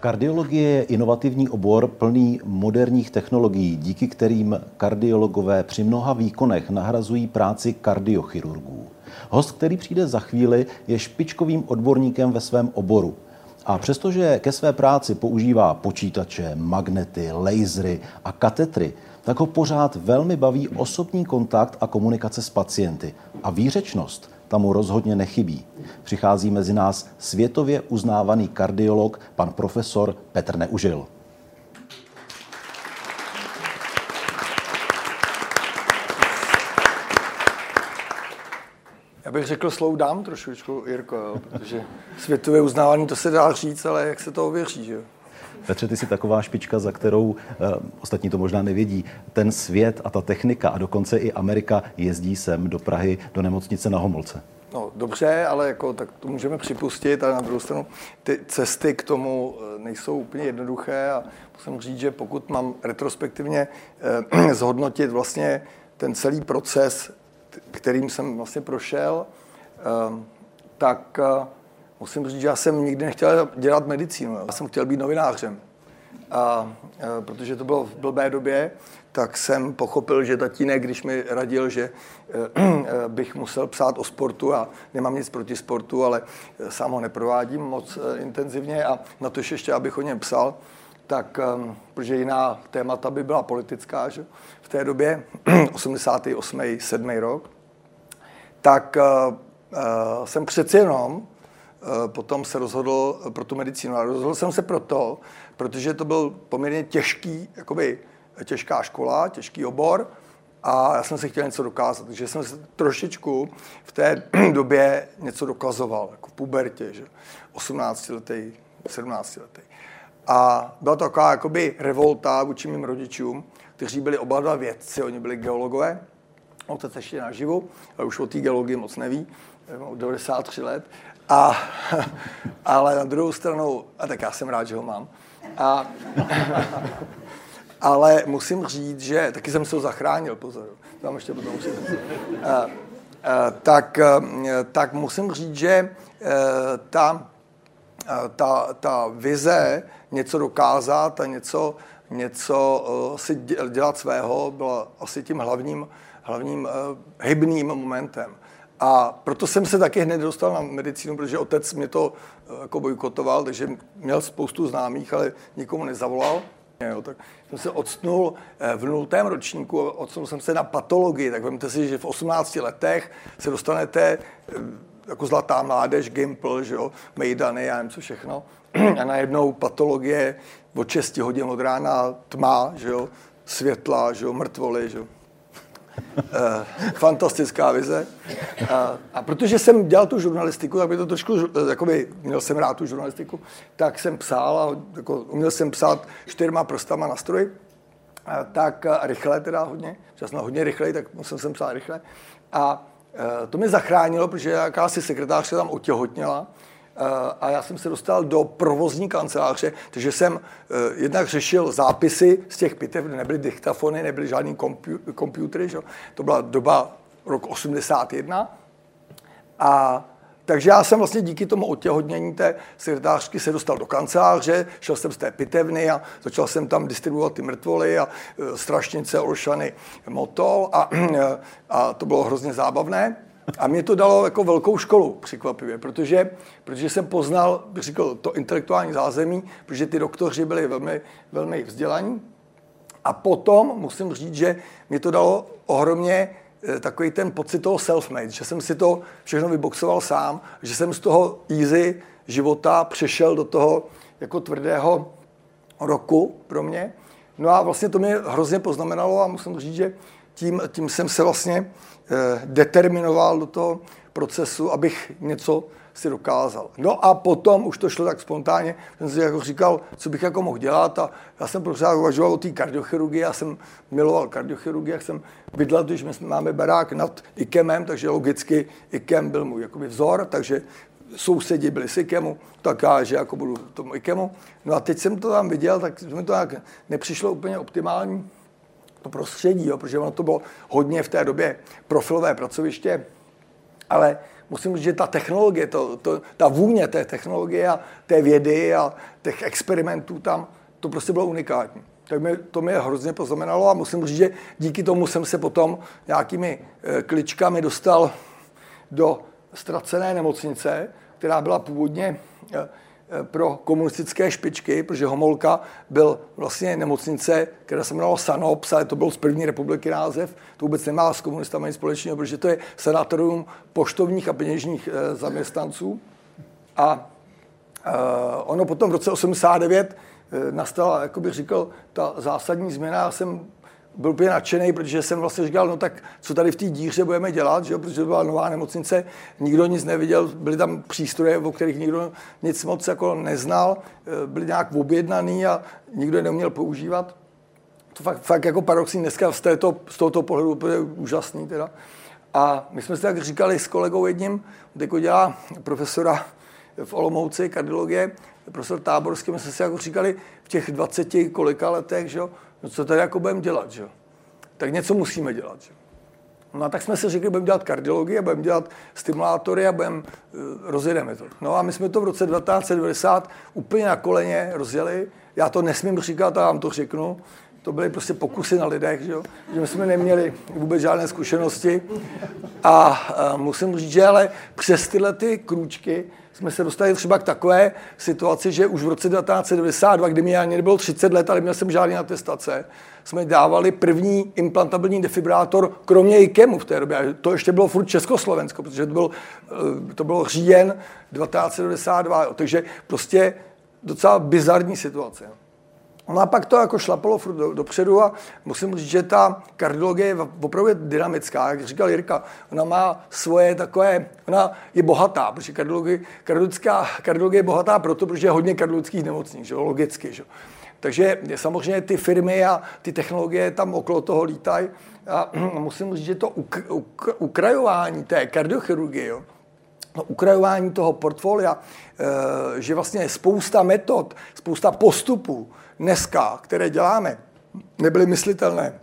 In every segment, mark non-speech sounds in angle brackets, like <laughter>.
Kardiologie je inovativní obor plný moderních technologií, díky kterým kardiologové při mnoha výkonech nahrazují práci kardiochirurgů. Host, který přijde za chvíli, je špičkovým odborníkem ve svém oboru. A přestože ke své práci používá počítače, magnety, lasery a katetry, tak ho pořád velmi baví osobní kontakt a komunikace s pacienty. A výřečnost tam mu rozhodně nechybí. Přichází mezi nás světově uznávaný kardiolog, pan profesor Petr Neužil. Já bych řekl slow down trošičku, Jirko, jo, protože světově uznávání to se dá říct, ale jak se to ověří, že jo? Petře, ty jsi taková špička, za kterou, eh, ostatní to možná nevědí, ten svět a ta technika a dokonce i Amerika jezdí sem do Prahy, do nemocnice na Homolce. No dobře, ale jako, tak to můžeme připustit, ale na druhou stranu ty cesty k tomu eh, nejsou úplně jednoduché a musím říct, že pokud mám retrospektivně eh, <clears throat> zhodnotit vlastně ten celý proces, kterým jsem vlastně prošel, eh, tak eh, musím říct, že já jsem nikdy nechtěl dělat medicínu. Já jsem chtěl být novinářem. A, e, protože to bylo v blbé době, tak jsem pochopil, že tatínek, když mi radil, že e, e, bych musel psát o sportu a nemám nic proti sportu, ale sám ho neprovádím moc intenzivně a na to ještě, abych o něm psal, tak, protože jiná témata by byla politická, že? v té době, <clears throat> 88. 7. rok, tak jsem přeci jenom potom se rozhodl pro tu medicínu. A rozhodl jsem se proto, protože to byl poměrně těžký, jakoby těžká škola, těžký obor a já jsem si chtěl něco dokázat. Takže jsem se trošičku v té <clears throat> době něco dokazoval, jako v pubertě, že 18 letý, 17 letý. A byla to taková jakoby revolta vůči mým rodičům, kteří byli oba dva vědci, oni byli geologové, otec ještě naživu, ale už o té geologii moc neví, 93 let. A, <laughs> ale na druhou stranu, a tak já jsem rád, že ho mám. A, <laughs> ale musím říct, že taky jsem se ho zachránil, pozor, tam ještě potom musím a, tak, tak musím říct, že e, ta, ta, ta vize něco dokázat a něco, něco e, si dělat svého byla asi tím hlavním, hlavním e, hybným momentem. A proto jsem se taky hned dostal na medicínu, protože otec mě to eh, jako bojkotoval, takže měl spoustu známých, ale nikomu nezavolal. Jo, tak jsem se odstnul eh, v nultém ročníku, odstnul jsem se na patologii, tak vemte si, že v 18 letech se dostanete eh, jako zlatá mládež, Gimple, že jo, Mejdany, já nevím co všechno. <clears throat> A najednou patologie od 6 hodin od rána tma, že jo, světla, že jo, mrtvoly, že jo. Uh, fantastická vize. Uh, a protože jsem dělal tu žurnalistiku, tak by to trošku, eh, jakoby, měl jsem rád tu žurnalistiku, tak jsem psal a jako, uměl jsem psát čtyřma prostama na stroji, uh, tak uh, rychle teda hodně, časno hodně rychle, tak musel jsem psát rychle. A to mě zachránilo, protože jakási sekretářka tam otěhotněla Eh, a já jsem se dostal do provozní kanceláře, takže jsem eh, jednak řešil zápisy z těch pitev, kde nebyly diktafony, nebyly žádný komputery, že? to byla doba rok 81. A takže já jsem vlastně díky tomu otěhodnění té sekretářky se dostal do kanceláře, šel jsem z té pitevny a začal jsem tam distribuovat ty mrtvoly a eh, strašnice, olšany, motol a, a to bylo hrozně zábavné. A mě to dalo jako velkou školu, překvapivě, protože, protože jsem poznal, bych řekl, to intelektuální zázemí, protože ty doktoři byli velmi, velmi vzdělaní. A potom musím říct, že mě to dalo ohromně eh, takový ten pocit toho self-made, že jsem si to všechno vyboxoval sám, že jsem z toho easy života přešel do toho jako tvrdého roku pro mě. No a vlastně to mě hrozně poznamenalo a musím říct, že tím, tím jsem se vlastně determinoval do toho procesu, abych něco si dokázal. No a potom už to šlo tak spontánně, jsem si jako říkal, co bych jako mohl dělat a já jsem pořád uvažoval o té kardiochirurgii, já jsem miloval kardiochirurgii, jak jsem bydlel, když my máme barák nad IKEMem, takže logicky IKEM byl můj jakoby vzor, takže sousedi byli z IKEMu, tak já, že jako budu tomu IKEMu. No a teď jsem to tam viděl, tak mi to tak nepřišlo úplně optimální to prostředí, jo, protože ono to bylo hodně v té době profilové pracoviště, ale musím říct, že ta technologie, to, to, ta vůně té technologie a té vědy a těch experimentů tam, to prostě bylo unikátní. Tak mě, to mě hrozně poznamenalo a musím říct, že díky tomu jsem se potom nějakými e, kličkami dostal do ztracené nemocnice, která byla původně e, pro komunistické špičky, protože Homolka byl vlastně nemocnice, která se jmenovala Sanops, ale to byl z první republiky název, to vůbec nemá s komunistami nic společného, protože to je sanatorium poštovních a peněžních eh, zaměstnanců. A eh, ono potom v roce 89 eh, nastala, jak bych říkal, ta zásadní změna. Já jsem byl úplně nadšený, protože jsem vlastně říkal, no tak co tady v té díře budeme dělat, že jo? protože to byla nová nemocnice, nikdo nic neviděl, byly tam přístroje, o kterých nikdo nic moc jako neznal, eh, byly nějak objednaný a nikdo je neuměl používat. To fakt, fakt jako paradoxní dneska z, této, z tohoto pohledu úplně úžasný teda. A my jsme si tak říkali s kolegou jedním, teď dělá profesora v Olomouci kardiologie, profesor Táborský, my jsme si jako říkali v těch 20 kolika letech, že no co tady jako budeme dělat, že? tak něco musíme dělat. Že? No a tak jsme si řekli, budeme dělat kardiologii a budeme dělat stimulátory a budeme, eh, rozjedeme to. No a my jsme to v roce 1990 úplně na koleně rozjeli. Já to nesmím říkat a vám to řeknu. To byly prostě pokusy na lidech, že, jo? že my jsme neměli vůbec žádné zkušenosti. A, a musím říct, že ale přes tyhle ty krůčky jsme se dostali třeba k takové situaci, že už v roce 1992, kdy mi ani nebylo 30 let, ale měl jsem žádný atestace, jsme dávali první implantabilní defibrátor, kromě IKEMu v té době. To ještě bylo furt Československo, protože to, byl, eh, to bylo říjen 1992. Takže prostě docela bizarní situace. No a pak to jako šlapalo furt do, dopředu a musím říct, že ta kardiologie je opravdu dynamická. Jak říkal Jirka, ona má svoje takové, ona je bohatá, protože kardiologie, kardiologická, kardiologie je bohatá proto, protože je hodně kardiologických nemocných, že, logicky. Že. Takže samozřejmě ty firmy a ty technologie tam okolo toho lítají. A <clears throat> musím říct, že to uk, uk, ukrajování té kardiochirurgie, jo, no, ukrajování toho portfolia, e, že vlastně spousta metod, spousta postupů, dneska, které děláme, nebyly myslitelné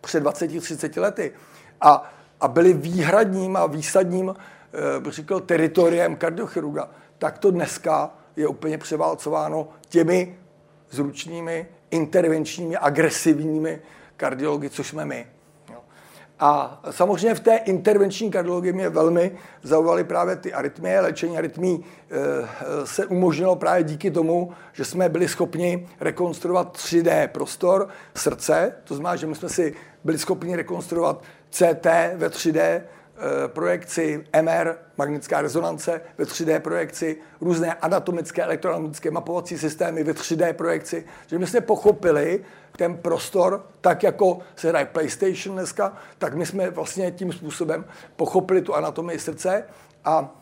před 20-30 lety a, a byly výhradním a výsadním e, říkal, teritoriem kardiochirurga, tak to dneska je úplně převálcováno těmi zručnými, intervenčními, agresivními kardiology, což jsme my. A samozřejmě v té intervenční kardiologii mě velmi zaujaly právě ty arytmie. Léčení arytmí eh, se umožnilo právě díky tomu, že jsme byli schopni rekonstruovat 3D prostor srdce. To znamená, že my jsme si byli schopni rekonstruovat CT ve 3D Eh, projekci MR, magnetická rezonance ve 3D projekci, různé anatomické, elektroanatomické mapovací systémy ve 3D projekci, že my jsme pochopili ten prostor, tak jako se hraje PlayStation dneska, tak my jsme vlastně tím způsobem pochopili tu anatomii srdce a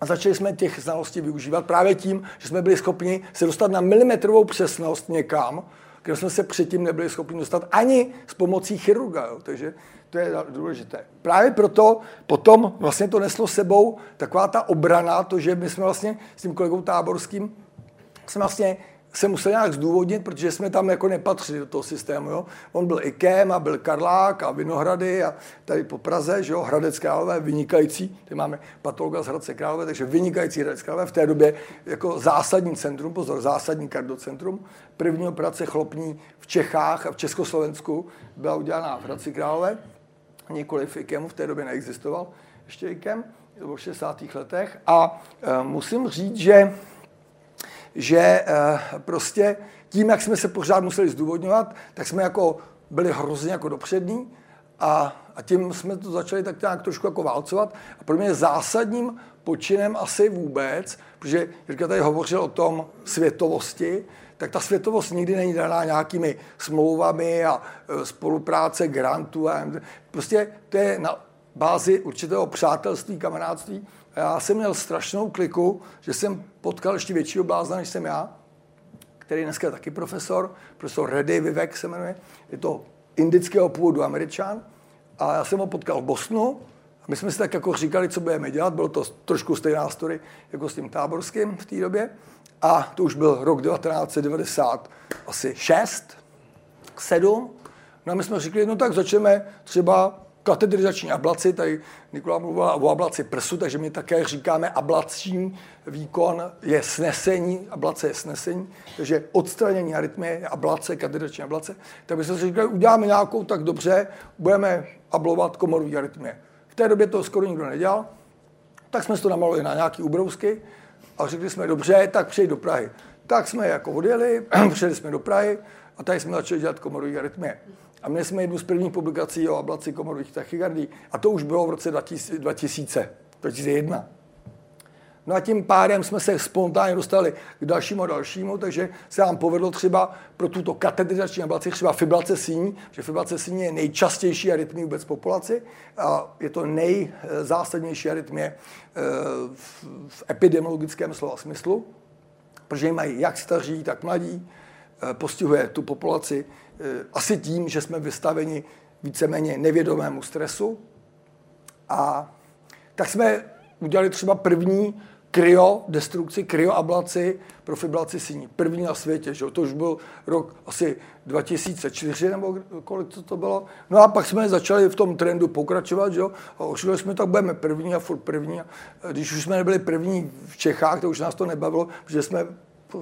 a začali jsme těch znalostí využívat právě tím, že jsme byli schopni se dostat na milimetrovou přesnost někam, kde jsme se předtím nebyli schopni dostat ani s pomocí chirurga. Jo. Takže to je důležité. Právě proto potom vlastně to neslo sebou taková ta obrana, to, že my jsme vlastně s tím kolegou Táborským jsme vlastně se museli nějak zdůvodnit, protože jsme tam jako nepatřili do toho systému. Jo. On byl IKEM a byl Karlák a Vinohrady a tady po Praze, že jo, Hradec Králové, vynikající, tady máme patologa z Hradce Králové, takže vynikající Hradec Králové, v té době jako zásadní centrum, pozor, zásadní kardocentrum. První operace chlopní v Čechách a v Československu byla udělána v Hradci Králové nikoli v IKEMu, v té době neexistoval ještě IKEM, v 60. letech. A e, musím říct, že, že e, prostě tím, jak jsme se pořád museli zdůvodňovat, tak jsme jako byli hrozně jako dopřední a, a tím jsme to začali tak nějak trošku jako válcovat. A pro mě zásadním počinem asi vůbec, protože Jirka tady hovořil o tom světovosti, tak ta světovost nikdy není daná nějakými smlouvami a e, spolupráce grantů. A prostě to je na bázi určitého přátelství, kamarádství. já jsem měl strašnou kliku, že jsem potkal ještě většího blázna, než jsem já, který dneska je taky profesor, profesor Reddy Vivek se jmenuje. Je to indického původu američan. A já jsem ho potkal v Bosnu. A my jsme si tak jako říkali, co budeme dělat. Bylo to trošku stejná story jako s tím táborským v té době. A to už byl rok 1990, asi 6, 7. No a my jsme řekli, no tak začneme třeba katedrizační ablaci, tady Nikola mluvila o ablaci prsu, takže my také říkáme ablační výkon je snesení, ablace je snesení, takže odstranění arytmie je ablace, katedrizační ablace. Tak my jsme si říkali, uděláme nějakou, tak dobře, budeme ablovat komorový arytmie. V té době to skoro nikdo nedělal, tak jsme to namalovali na nějaký ubrousky a řekli jsme, dobře, tak přejď do Prahy. Tak jsme jako odjeli, <clears throat> přijeli jsme do Prahy a tady jsme začali dělat komorový arytmie. A měli jsme jednu z prvních publikací o ablaci komorových tachykardí a to už bylo v roce 2000, 2001. No a tím pádem jsme se spontánně dostali k dalšímu a dalšímu, takže se nám povedlo třeba pro tuto katedrizační ablaci třeba fibrilace síní, že fibrilace síní je nejčastější arytmie vůbec v populaci a je to nejzásadnější arytmie eh, v epidemiologickém slova smyslu, protože mají jak staří, tak mladí, eh, postihuje tu populaci Eh, asi tím, že jsme vystaveni víceméně nevědomému stresu. A tak jsme udělali třeba první kryo destrukci, kryoablaci pro fibrilaci síní. První na světě, že? to už byl rok asi 2004 nebo kolik to, to bylo. No a pak jsme začali v tom trendu pokračovat, že? a jsme, tak budeme první a furt první. A když už jsme nebyli první v Čechách, to už nás to nebavilo, protože jsme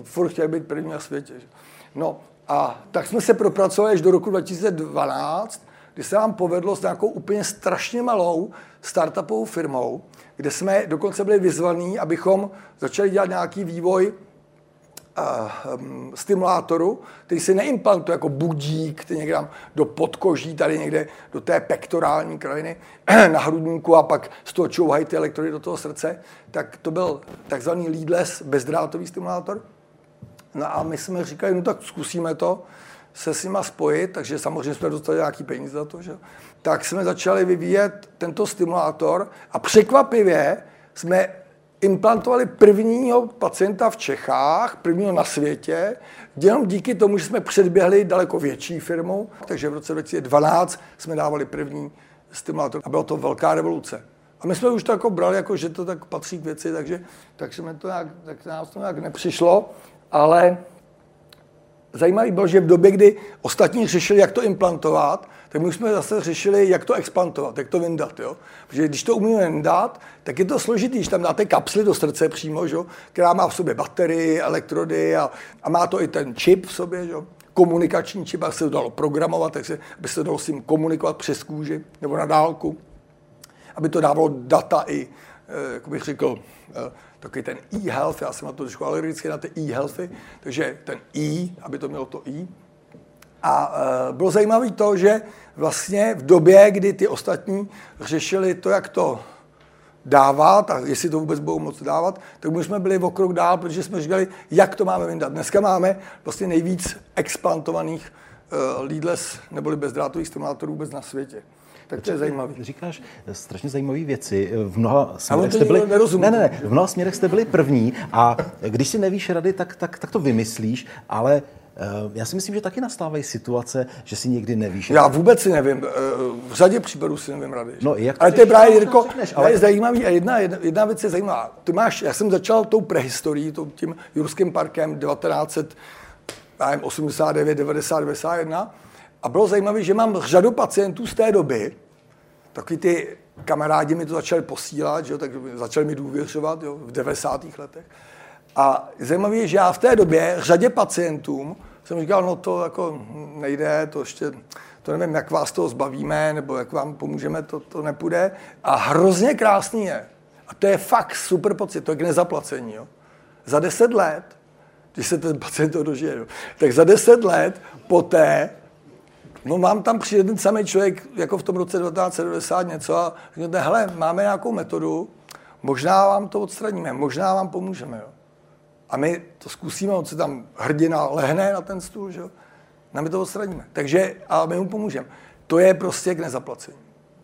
furt chtěli být první na světě. Že? No a tak jsme se propracovali až do roku 2012, kdy se nám povedlo s nějakou úplně strašně malou startupovou firmou, kde jsme dokonce byli vyzvaní, abychom začali dělat nějaký vývoj um, stimulátoru, který se neimplantuje jako budík, který někde do podkoží, tady někde do té pektorální krajiny <clears throat> na hrudníku a pak z toho čouhají ty elektrody do toho srdce, tak to byl takzvaný leadless bezdrátový stimulátor. No a my jsme říkali, no tak zkusíme to se s nima spojit, takže samozřejmě jsme dostali nějaký peníze za to, že? Tak jsme začali vyvíjet tento stimulátor a překvapivě jsme implantovali prvního pacienta v Čechách, prvního na světě, jenom díky tomu, že jsme předběhli daleko větší firmu, takže v roce 2012 jsme dávali první stimulátor a byla to velká revoluce. A my jsme už to jako brali, jako, že to tak patří k věci, takže, takže jsme to nějak, tak nás to nějak nepřišlo ale zajímavý bylo, že v době, kdy ostatní řešili, jak to implantovat, tak my jsme zase řešili, jak to expantovat, jak to vyndat. Jo? Protože když to umíme vyndat, tak je to složitý, když tam dáte kapsly do srdce přímo, že? která má v sobě baterii, elektrody a, a má to i ten čip v sobě, že? komunikační čip, aby se to dalo programovat, tak se, aby se dalo s tím komunikovat přes kůži nebo na dálku, aby to dávalo data i, eh, jak bych řekl, eh, takový ten e-health, já jsem na to trošku alergický na ty e-healthy, takže ten e, aby to mělo to e. A e, bylo zajímavé to, že vlastně v době, kdy ty ostatní řešili to, jak to dávat a jestli to vůbec budou moc dávat, tak my jsme byli o krok dál, protože jsme říkali, jak to máme vyndat. Dneska máme vlastně nejvíc explantovaných uh, leadless neboli bezdrátových stimulátorů vůbec na světě. Tak to je zajímavé. Říkáš strašně zajímavé věci. V mnoha směrech jste byli... Ne, ne, ne, v mnoha směrech jste byli první a když si nevíš rady, tak, tak, tak to vymyslíš, ale já si myslím, že taky nastávají situace, že si někdy nevíš. Já vůbec si nevím. Eh, v řadě případů si nevím rady. No, jak to ale to je právě, Jirko, ale... je zajímavý a jedna, jedna, jedna věc je zajímavá. Ty máš, já jsem začal tou prehistorií, tím Jurským parkem 1989, 90, 91 a bylo zajímavé, že mám řadu pacientů z té doby, taky ty kamarádi mi to začali posílat, že jo, tak začali mi důvěřovat jo, v 90. letech. A zajímavé je, že já v té době řadě pacientům jsem říkal, no to jako nejde, to ještě, to nevím, jak vás toho zbavíme, nebo jak vám pomůžeme, to, to nepůjde. A hrozně krásný je. A to je fakt super pocit, to je k nezaplacení. Jo. Za deset let, když se ten pacient to dožije, jo, tak za deset let poté No mám tam přijde ten samý člověk, jako v tom roce 1970 něco a řeknete, hele, máme nějakou metodu, možná vám to odstraníme, možná vám pomůžeme. Jo. A my to zkusíme, on se tam hrdina lehne na ten stůl, že jo? a my to odstraníme. Takže a my mu pomůžeme. To je prostě k nezaplacení.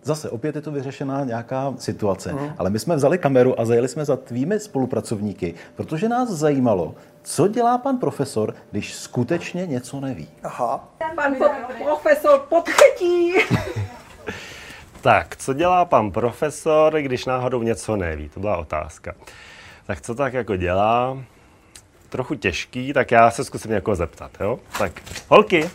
zase opět je to vyřešená nějaká situace, mm. ale my jsme vzali kameru a zajeli jsme za tvými spolupracovníky, protože nás zajímalo, co dělá pan profesor, když skutečně něco neví. Aha. Pan po- profesor podchytí. <laughs> Tak, co dělá pan profesor, když náhodou něco neví? To byla otázka. Tak co tak jako dělá? Trochu těžký, tak já se zkusím někoho zeptat, jo? Tak, holky,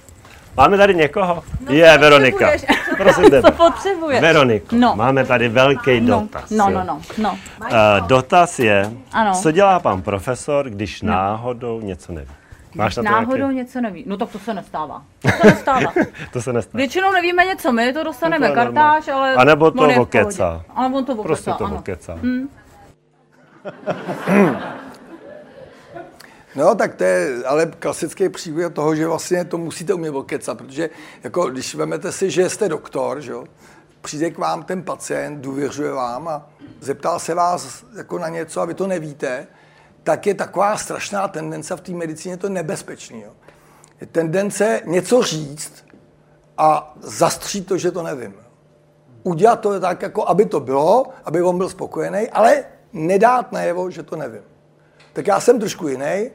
máme tady někoho? No, Je, Veronika. potřebuješ. Prosím <laughs> tebe. Co potřebuje? Veroniko, No. máme tady velký No, dotaz. no, no, no, no. Uh, dotaz je, Ano. co dělá pan profesor, když náhodou něco neví? Máš na to Náhodou nějaký? něco neví. No tak to se nestává. To se nestává. <laughs> To se nestane. Většinou nevíme něco my, to dostaneme No to kartáž, ale... A nebo to on je v okecá. pohodě. A nebo on to okecá, Prostě to ano. okecá. <clears throat> No, tak to je ale klasický příběh toho, že vlastně to musíte umět okecat, protože jako, když vezmete si, že jste doktor, že jo, přijde k vám ten pacient, důvěřuje vám a zeptá se vás jako na něco a vy to nevíte, tak je taková strašná tendence v té medicíně, to je nebezpečný. Jo. Je tendence něco říct a zastřít to, že to nevím. Udělat to tak, jako aby to bylo, aby on byl spokojený, ale nedát najevo, že to nevím. Tak já jsem trošku jiný.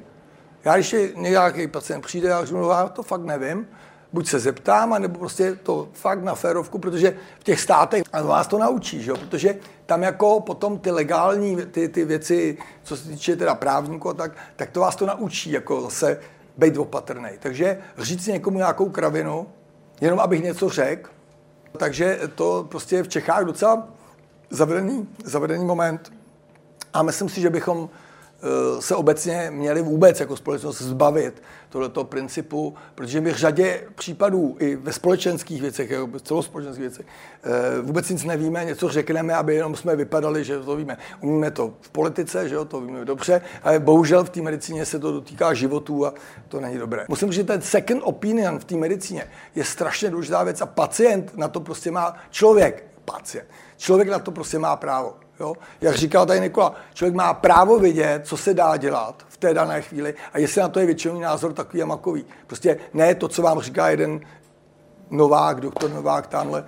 Já když je nějaký pacient přijde, já řeknu, "No, já to fakt nevím, buď se zeptám, anebo prostě to fakt na férovku, protože v těch státech a vás to naučí, že protože tam jako potom ty legální ty, ty věci, co se týče teda právníků, tak, tak to vás to naučí, jako zase být opatrný. Takže říct někomu nějakou kravinu, jenom abych něco řekl, takže to prostě je v Čechách docela zavedený, zavedený moment. A myslím si, že bychom se obecně měli vůbec jako společnost zbavit tohoto principu, protože my v řadě případů i ve společenských věcech, jako celospolečenských věcech, eh, vůbec nic nevíme, něco řekneme, aby jenom jsme vypadali, že to víme. Umíme to v politice, že jo, to víme dobře, ale bohužel v té medicíně se to dotýká životů a to není dobré. Musím říct, že ten second opinion v té medicíně je strašně důležitá věc a pacient na to prostě má, člověk, pacient, člověk na to prostě má právo. Jo? Jak říkal tady Nikola, člověk má právo vidět, co se dá dělat v té dané chvíli a jestli na to je většinový názor takový a makový. Prostě ne to, co vám říká jeden Novák, doktor Novák, tamhle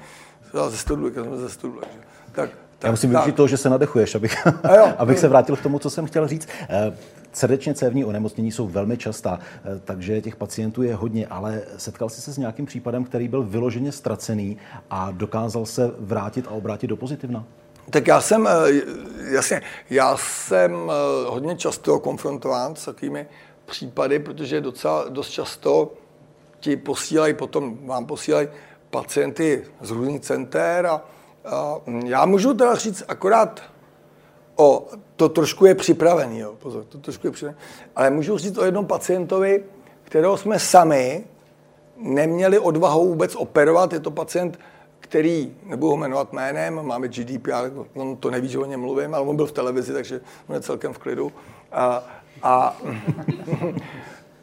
ze Studlek, ze Studlek. že? Tak, tak, Já musím využít toho, že se nadechuješ, abych, A jo. <laughs> abych se vrátil k tomu, co jsem chtěl říct. Eh, Srdečně cévní onemocnění jsou velmi častá, eh, takže těch pacientů je hodně, ale setkal jsi se s nějakým případem, který byl vyloženě ztracený a dokázal se vrátit a obrátit do pozitivna? Tak já jsem, eh, jasně, já jsem eh, hodně často konfrontován s takovými případy, protože docela dost často ti posílají, potom vám posílají pacienty z různých center a, a já můžu teda říct akorát o, to trošku je připravený, jo, pozor, to trošku je připravený, ale můžu říct o jednom pacientovi, kterého jsme sami neměli odvahu vůbec operovat. Je to pacient, který, nebudu ho jmenovat jménem, máme GDPR, on to neví, že o něm mluvím, ale on byl v televizi, takže on je celkem v klidu. A, a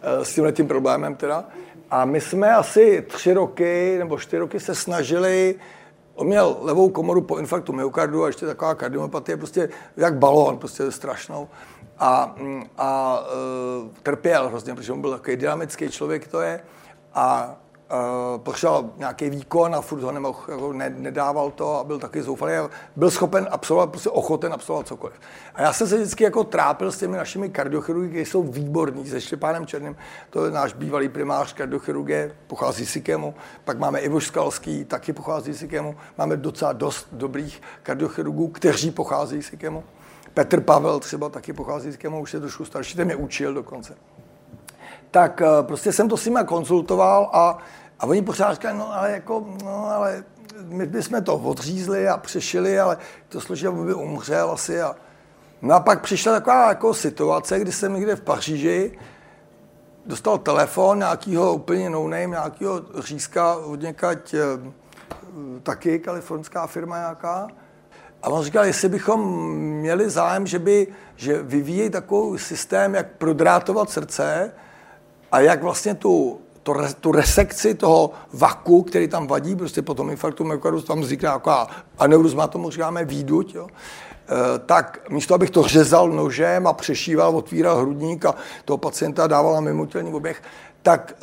<laughs> s tímhle tím problémem teda. A my jsme asi tři roky nebo čtyři roky se snažili On měl levou komoru po infarktu myokardu a ještě taková kardiomyopatie, prostě jak balón, prostě strašnou. A, a uh, trpěl hrozně, protože on byl takový dynamický člověk, to je. A uh, nějaký výkon a furt ho nemohl, jako ne, nedával to a byl taky zoufalý a byl schopen absolvovat, prostě ochoten absolvovat cokoliv. A já jsem se vždycky jako trápil s těmi našimi kardiochirurgy, kteří jsou výborní, se Štěpánem Černým, to je náš bývalý primář kardiochirurgie, pochází z Sikemu, pak máme Ivo Skalský, taky pochází z Sikemu, máme docela dost dobrých kardiochirurgů, kteří pochází z Sikemu. Petr Pavel třeba taky pochází z Sikemu, už je trošku starší, ten mě učil dokonce tak eh, prostě jsem to s nimi konzultoval a, a oni pořád říkali, no ale jako, no ale my bychom to odřízli a přešili, ale to složí, aby by umřel asi. A, no a pak přišla taková jako situace, kdy jsem někde v Paříži dostal telefon nějakého úplně no name, nějakého řízka od někať, eh, taky kalifornská firma nějaká. A on říkal, jestli bychom měli zájem, že, by, že vyvíjí takový systém, jak prodrátovat srdce, a jak vlastně tu, to, tu resekci toho vaku, který tam vadí, prostě po tom infarktu myokardu tam vznikne nějaká aneurizma, tomu říkáme výduť, jo, e, tak místo, abych to řezal nožem a přešíval, otvíral hrudník a toho pacienta dával na mimotělní oběh, tak,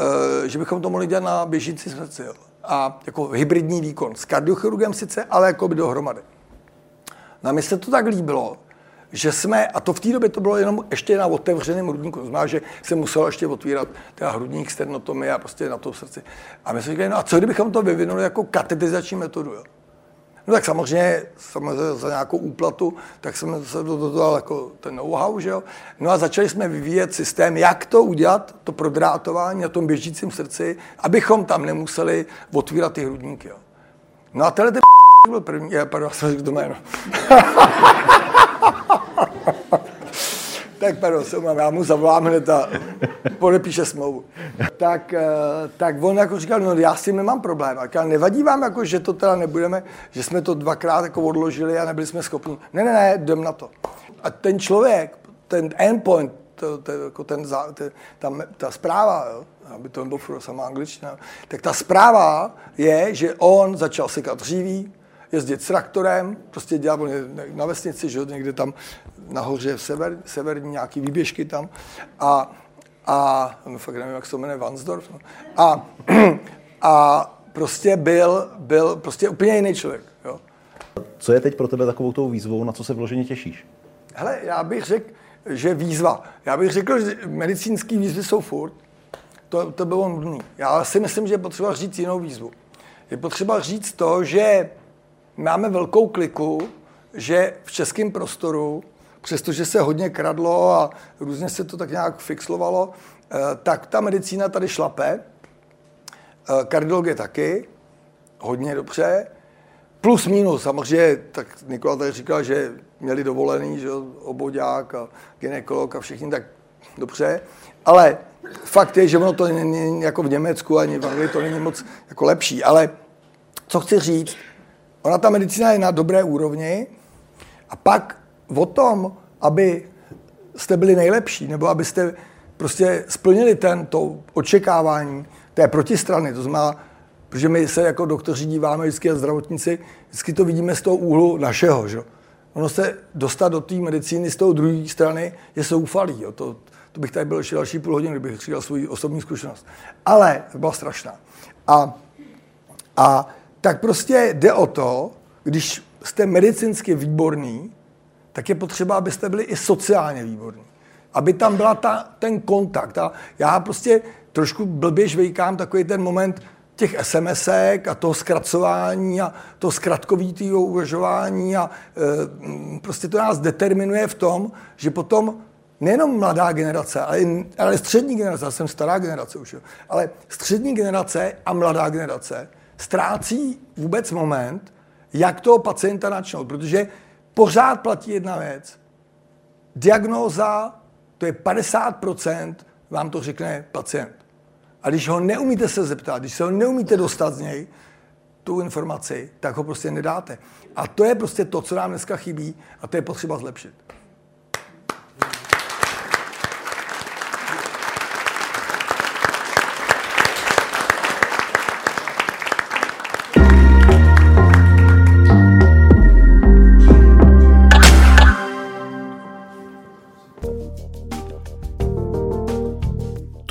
e, že bychom to mohli dělat na běžící srdci. Jo. a jako hybridní výkon s kardiochirurgem sice, ale jako by dohromady. No a mně se to tak líbilo, že jsme, a to v té době to bylo jenom ještě na otevřeném hrudníku, to znamená, že se muselo ještě otvírat teda hrudník, sternotomie a prostě na to srdci. A my jsme říkali, no a co kdybychom to vyvinuli jako katetizační metodu, jo? No tak samozřejmě, samozřejmě za nějakou úplatu, tak jsme se do toho jako ten know-how, že jo. No a začali jsme vyvíjet systém, jak to udělat, to prodrátování na tom běžícím srdci, abychom tam nemuseli otvírat ty hrudníky, jo. No a tenhle ten <laughs> byl první, já, pardon, jsem to jméno. <laughs> tak pardon, se mám, já mu zavolám hned a podepíše smlouvu. Tak, eh, tak on jako říkal, no já s tím nemám problém. A já nevadí vám, jako, že to teda nebudeme, že jsme to dvakrát jako odložili a nebyli jsme schopni. Ne, ne, ne, jdem na to. A ten člověk, ten endpoint, to, to, jako ten, ten, ta, ta zpráva, jo, aby to nebylo sama angličtina, tak ta zpráva je, že on začal sekat dříví, jezdit s traktorem, prostě dělat na vesnici, že někde tam nahoře v sever, severní nějaký výběžky tam a, a no, fakt nevím, jak se to jmenuje, Vansdorf, no. a, <clears throat> a prostě byl, byl prostě úplně jiný člověk. Jo. Co je teď pro tebe takovou tou výzvou, na co se vloženě těšíš? Hele, já bych řekl, že výzva. Já bych řekl, že medicínský výzvy jsou furt. To, to bylo nudný. Já si myslím, že je potřeba říct jinou výzvu. Je potřeba říct to, že máme velkou kliku, že v českém prostoru, přestože se hodně kradlo a různě se to tak nějak fixlovalo, eh, tak ta medicína tady šlape, eh, kardiologie taky, hodně dobře, plus minus, samozřejmě, tak Nikola tady říkal, že měli dovolený, že obodák a ginekolog a všichni, tak dobře, ale fakt je, že ono to není jako v Německu ani v Anglii to není moc jako lepší, ale co chci říct, Ona ta medicína je na dobré úrovni a pak o tom, aby jste byli nejlepší, nebo abyste prostě splnili tento očekávání té protistrany, to znamená, protože my se jako doktoři díváme vždycky a zdravotníci, vždycky to vidíme z toho úhlu našeho, že? Ono se dostat do té medicíny z toho druhé strany je zoufalý. Jo. To, to bych tady byl ještě další půl hodiny, kdybych říkal svou osobní zkušenost. Ale byla strašná. A, a tak prostě jde o to, když jste medicínsky výborný, tak je potřeba, abyste byli i sociálně výborní. Aby tam byla ta, ten kontakt. A já prostě trošku blbě žvejkám takový ten moment těch SMSek a toho zkracování a to zkratkovitého uvažování a e, prostě to nás determinuje v tom, že potom nejenom mladá generace, ale, ale střední generace, já jsem stará generace už, ale střední generace a mladá generace ztrácí vůbec moment, jak toho pacienta načnout, protože pořád platí jedna věc. Diagnóza, to je 50%, vám to řekne pacient. A když ho neumíte se zeptat, když se ho neumíte dostat z něj, tu informaci, tak ho prostě nedáte. A to je prostě to, co nám dneska chybí a to je potřeba zlepšit.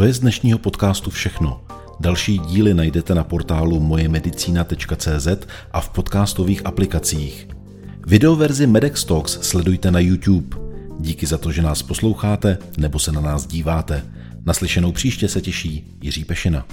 To je z dnešního podcastu všechno. Další díly najdete na portálu mojemedicina.cz a v podcastových aplikacích. Videoverzi Medex Talks sledujte na YouTube. Díky za to, že nás posloucháte nebo se na nás díváte. Naslyšenou příště se těší Jiří Pešina.